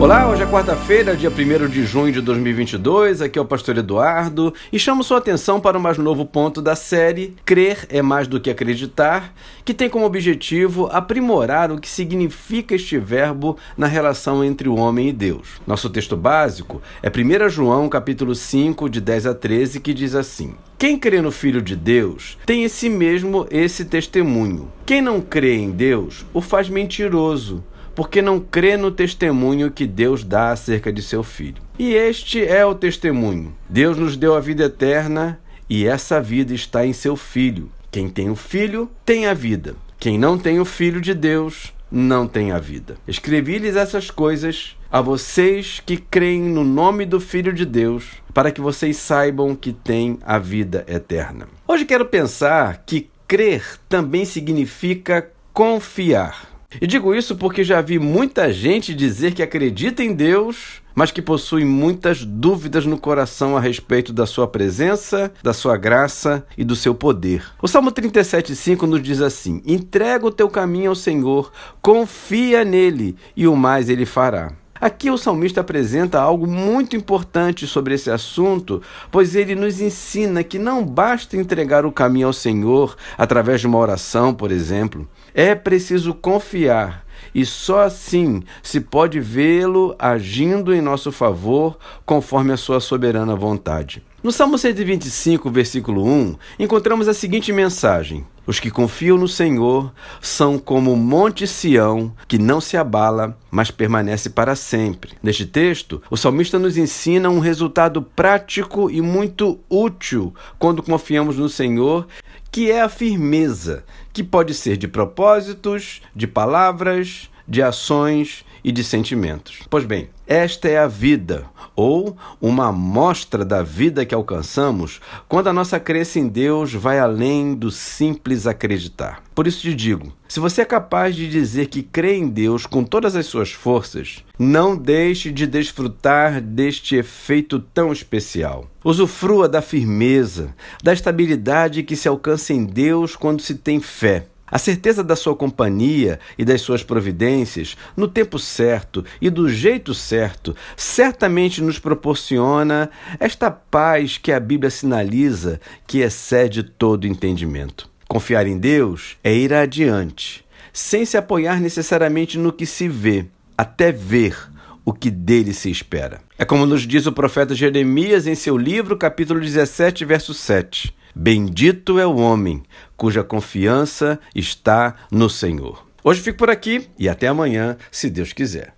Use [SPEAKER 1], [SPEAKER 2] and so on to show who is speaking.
[SPEAKER 1] Olá, hoje é quarta-feira, dia 1 de junho de 2022. Aqui é o pastor Eduardo e chamo sua atenção para o mais novo ponto da série Crer é mais do que acreditar, que tem como objetivo aprimorar o que significa este verbo na relação entre o homem e Deus. Nosso texto básico é 1 João, capítulo 5, de 10 a 13, que diz assim: quem crê no Filho de Deus tem esse mesmo esse testemunho. Quem não crê em Deus o faz mentiroso, porque não crê no testemunho que Deus dá acerca de seu filho. E este é o testemunho: Deus nos deu a vida eterna e essa vida está em seu filho. Quem tem o filho tem a vida. Quem não tem o filho de Deus não tem a vida. Escrevi-lhes essas coisas a vocês que creem no nome do Filho de Deus, para que vocês saibam que têm a vida eterna. Hoje quero pensar que crer também significa confiar. E digo isso porque já vi muita gente dizer que acredita em Deus, mas que possui muitas dúvidas no coração a respeito da sua presença, da sua graça e do seu poder. O Salmo 37,5 nos diz assim: Entrega o teu caminho ao Senhor, confia nele e o mais ele fará. Aqui o salmista apresenta algo muito importante sobre esse assunto, pois ele nos ensina que não basta entregar o caminho ao Senhor através de uma oração, por exemplo. É preciso confiar e só assim se pode vê-lo agindo em nosso favor conforme a sua soberana vontade. No Salmo 125, versículo 1, encontramos a seguinte mensagem: Os que confiam no Senhor são como o monte Sião, que não se abala, mas permanece para sempre. Neste texto, o salmista nos ensina um resultado prático e muito útil quando confiamos no Senhor que é a firmeza, que pode ser de propósitos, de palavras, de ações e de sentimentos. Pois bem, esta é a vida, ou uma amostra da vida que alcançamos quando a nossa crença em Deus vai além do simples acreditar. Por isso te digo: se você é capaz de dizer que crê em Deus com todas as suas forças, não deixe de desfrutar deste efeito tão especial. Usufrua da firmeza, da estabilidade que se alcança em Deus quando se tem fé. A certeza da sua companhia e das suas providências, no tempo certo e do jeito certo, certamente nos proporciona esta paz que a Bíblia sinaliza que excede todo entendimento. Confiar em Deus é ir adiante, sem se apoiar necessariamente no que se vê, até ver o que dele se espera. É como nos diz o profeta Jeremias em seu livro, capítulo 17, verso 7. Bendito é o homem cuja confiança está no Senhor. Hoje fico por aqui e até amanhã, se Deus quiser.